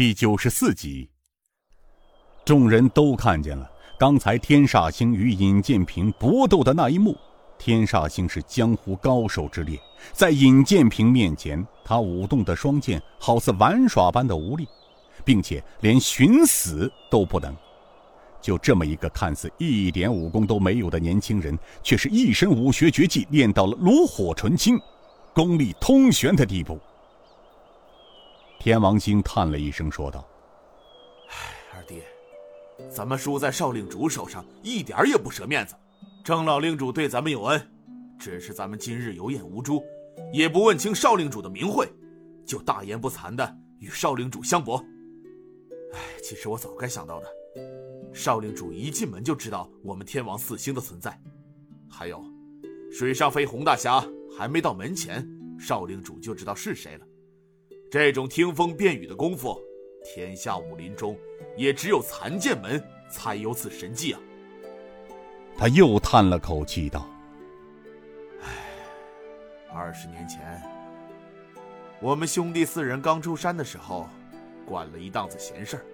第九十四集。众人都看见了刚才天煞星与尹建平搏斗的那一幕。天煞星是江湖高手之列，在尹建平面前，他舞动的双剑好似玩耍般的无力，并且连寻死都不能。就这么一个看似一点武功都没有的年轻人，却是一身武学绝技练到了炉火纯青、功力通玄的地步。天王星叹了一声，说道：“哎，二弟，咱们输在少令主手上，一点也不舍面子。郑老令主对咱们有恩，只是咱们今日有眼无珠，也不问清少令主的名讳，就大言不惭的与少令主相搏。哎，其实我早该想到的。”少令主一进门就知道我们天王四星的存在，还有，水上飞洪大侠还没到门前，少令主就知道是谁了。这种听风辨雨的功夫，天下武林中也只有残剑门才有此神技啊！他又叹了口气道：“唉，二十年前，我们兄弟四人刚出山的时候，管了一档子闲事儿。”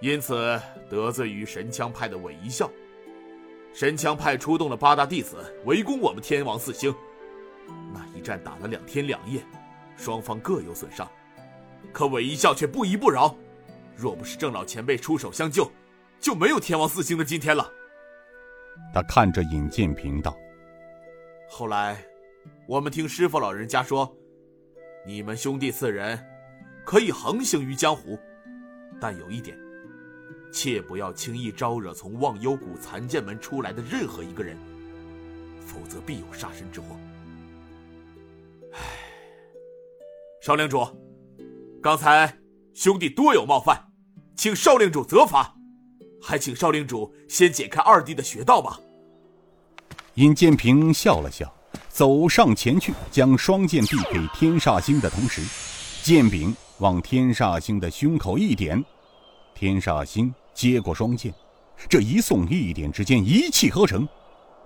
因此得罪于神枪派的韦一笑，神枪派出动了八大弟子围攻我们天王四星，那一战打了两天两夜，双方各有损伤，可韦一笑却不依不饶，若不是郑老前辈出手相救，就没有天王四星的今天了。他看着尹建平道：“后来，我们听师傅老人家说，你们兄弟四人可以横行于江湖，但有一点。”切不要轻易招惹从忘忧谷残剑门出来的任何一个人，否则必有杀身之祸。少令主，刚才兄弟多有冒犯，请少令主责罚，还请少令主先解开二弟的穴道吧。尹建平笑了笑，走上前去，将双剑递给天煞星的同时，剑柄往天煞星的胸口一点，天煞星。接过双剑，这一送一点之间一气呵成，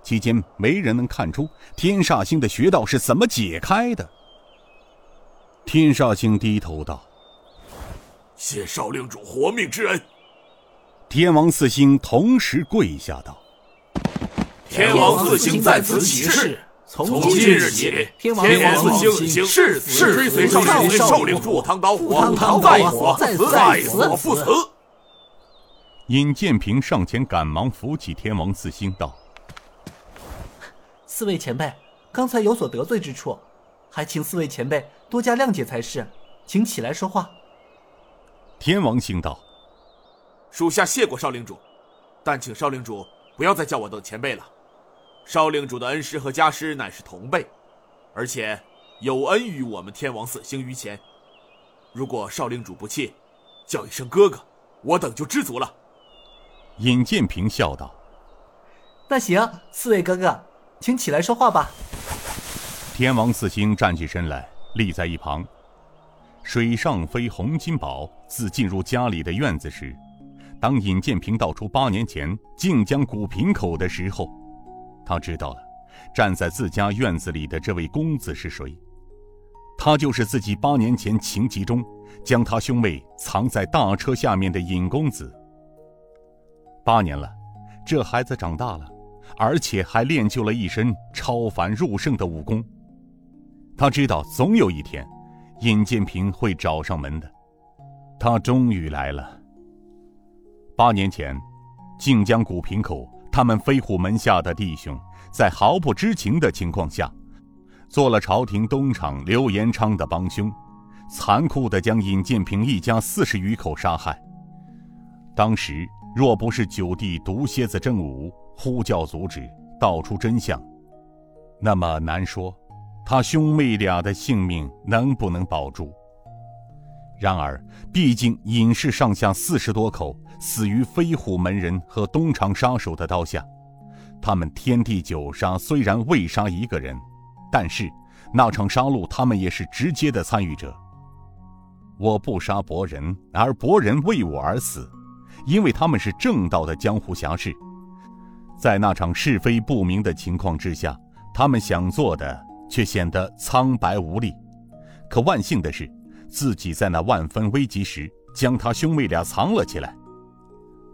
期间没人能看出天煞星的穴道是怎么解开的。天煞星低头道：“谢少令主活命之恩。”天王四星同时跪下道：“天王四星在此起誓，从今日起，天王四星誓死追随少令少令主赴汤蹈火，在火再死不辞。”尹建平上前赶忙扶起天王四星，道：“四位前辈，刚才有所得罪之处，还请四位前辈多加谅解才是，请起来说话。”天王星道：“属下谢过少令主，但请少令主不要再叫我等前辈了。少令主的恩师和家师乃是同辈，而且有恩于我们天王四星于前。如果少令主不弃，叫一声哥哥，我等就知足了。”尹建平笑道：“那行，四位哥哥，请起来说话吧。”天王四星站起身来，立在一旁。水上飞洪金宝自进入家里的院子时，当尹建平道出八年前靖江古平口的时候，他知道了，站在自家院子里的这位公子是谁。他就是自己八年前情急中将他兄妹藏在大车下面的尹公子。八年了，这孩子长大了，而且还练就了一身超凡入圣的武功。他知道总有一天，尹建平会找上门的。他终于来了。八年前，靖江古平口，他们飞虎门下的弟兄，在毫不知情的情况下，做了朝廷东厂刘延昌的帮凶，残酷的将尹建平一家四十余口杀害。当时。若不是九弟毒蝎子郑武呼叫阻止，道出真相，那么难说，他兄妹俩的性命能不能保住。然而，毕竟尹氏上下四十多口死于飞虎门人和东厂杀手的刀下，他们天地九杀虽然未杀一个人，但是那场杀戮他们也是直接的参与者。我不杀伯仁，而伯仁为我而死。因为他们是正道的江湖侠士，在那场是非不明的情况之下，他们想做的却显得苍白无力。可万幸的是，自己在那万分危急时将他兄妹俩藏了起来。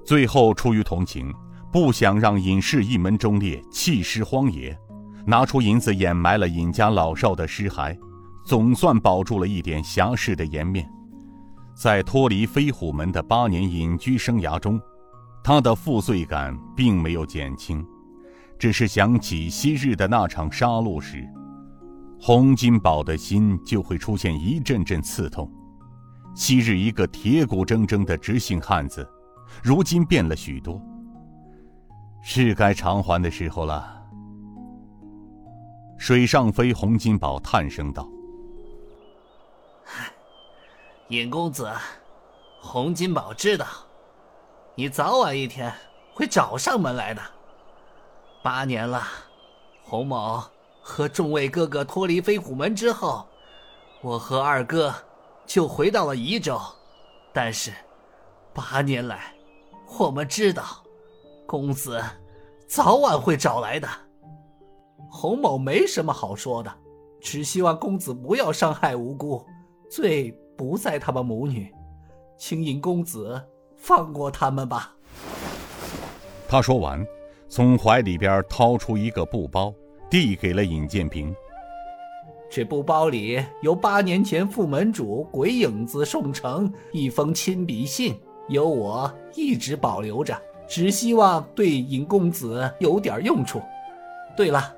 最后出于同情，不想让尹氏一门忠烈弃尸荒野，拿出银子掩埋了尹家老少的尸骸，总算保住了一点侠士的颜面。在脱离飞虎门的八年隐居生涯中，他的负罪感并没有减轻，只是想起昔日的那场杀戮时，洪金宝的心就会出现一阵阵刺痛。昔日一个铁骨铮铮的直性汉子，如今变了许多。是该偿还的时候了。水上飞洪金宝叹声道。尹公子，洪金宝知道，你早晚一天会找上门来的。八年了，洪某和众位哥哥脱离飞虎门之后，我和二哥就回到了宜州。但是，八年来，我们知道，公子早晚会找来的。洪某没什么好说的，只希望公子不要伤害无辜，罪。不在他们母女，请尹公子放过他们吧。他说完，从怀里边掏出一个布包，递给了尹建平。这布包里有八年前副门主鬼影子宋成一封亲笔信，由我一直保留着，只希望对尹公子有点用处。对了。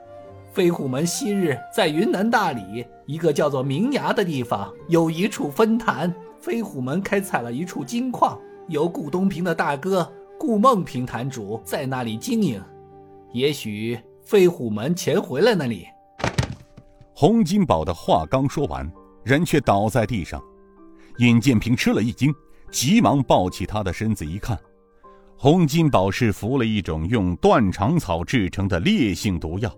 飞虎门昔日在云南大理一个叫做明崖的地方，有一处分坛。飞虎门开采了一处金矿，由顾东平的大哥顾梦平坛主在那里经营。也许飞虎门潜回来那里。洪金宝的话刚说完，人却倒在地上。尹建平吃了一惊，急忙抱起他的身子一看，洪金宝是服了一种用断肠草制成的烈性毒药。